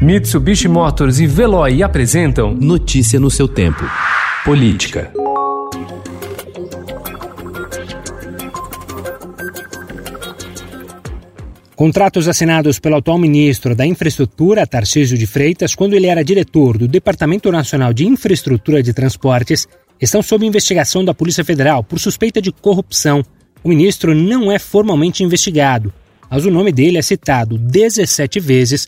Mitsubishi Motors e Veloy apresentam Notícia no seu tempo. Política. Contratos assinados pelo atual ministro da Infraestrutura, Tarcísio de Freitas, quando ele era diretor do Departamento Nacional de Infraestrutura de Transportes, estão sob investigação da Polícia Federal por suspeita de corrupção. O ministro não é formalmente investigado, mas o nome dele é citado 17 vezes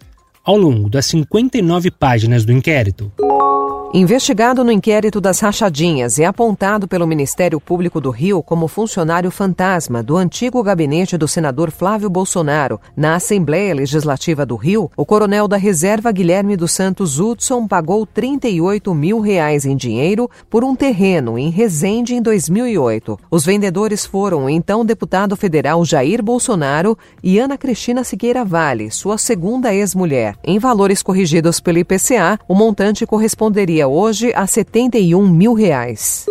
ao longo das 59 páginas do inquérito. Investigado no inquérito das rachadinhas e apontado pelo Ministério Público do Rio como funcionário fantasma do antigo gabinete do senador Flávio Bolsonaro na Assembleia Legislativa do Rio, o coronel da reserva Guilherme dos Santos Hudson pagou 38 mil reais em dinheiro por um terreno em Resende em 2008. Os vendedores foram o então deputado federal Jair Bolsonaro e Ana Cristina Siqueira Vale, sua segunda ex-mulher. Em valores corrigidos pelo IPCA, o montante corresponderia hoje a 71 mil reais.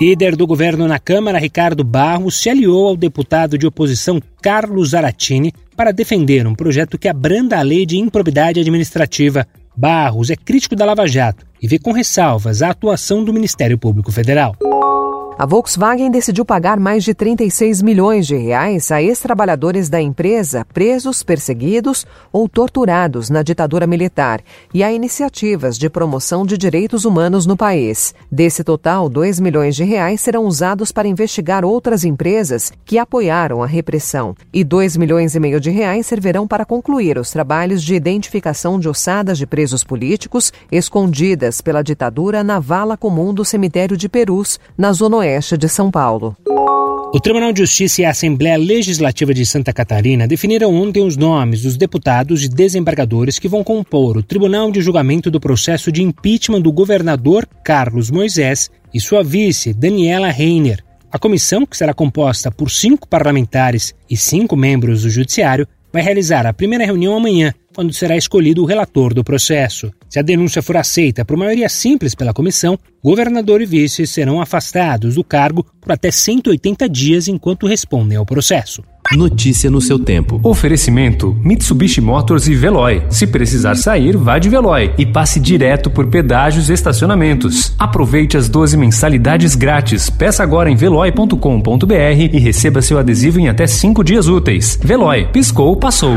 Líder do governo na Câmara, Ricardo Barros, se aliou ao deputado de oposição Carlos Zaratini para defender um projeto que abranda a lei de improbidade administrativa. Barros é crítico da Lava Jato e vê com ressalvas a atuação do Ministério Público Federal. A Volkswagen decidiu pagar mais de 36 milhões de reais a ex-trabalhadores da empresa presos, perseguidos ou torturados na ditadura militar e a iniciativas de promoção de direitos humanos no país. Desse total, 2 milhões de reais serão usados para investigar outras empresas que apoiaram a repressão e 2 milhões e meio de reais servirão para concluir os trabalhos de identificação de ossadas de presos políticos escondidas pela ditadura na vala comum do cemitério de Perus, na zona oeste de São Paulo. O Tribunal de Justiça e a Assembleia Legislativa de Santa Catarina definiram ontem os nomes dos deputados e desembargadores que vão compor o Tribunal de Julgamento do processo de impeachment do governador Carlos Moisés e sua vice, Daniela Reiner. A comissão, que será composta por cinco parlamentares e cinco membros do Judiciário, vai realizar a primeira reunião amanhã, quando será escolhido o relator do processo. Se a denúncia for aceita por maioria simples pela comissão, governador e vice serão afastados do cargo por até 180 dias enquanto respondem ao processo. Notícia no seu tempo. Oferecimento: Mitsubishi Motors e Veloy. Se precisar sair, vá de Veloy e passe direto por pedágios e estacionamentos. Aproveite as 12 mensalidades grátis. Peça agora em veloy.com.br e receba seu adesivo em até 5 dias úteis. Veloy, piscou, passou.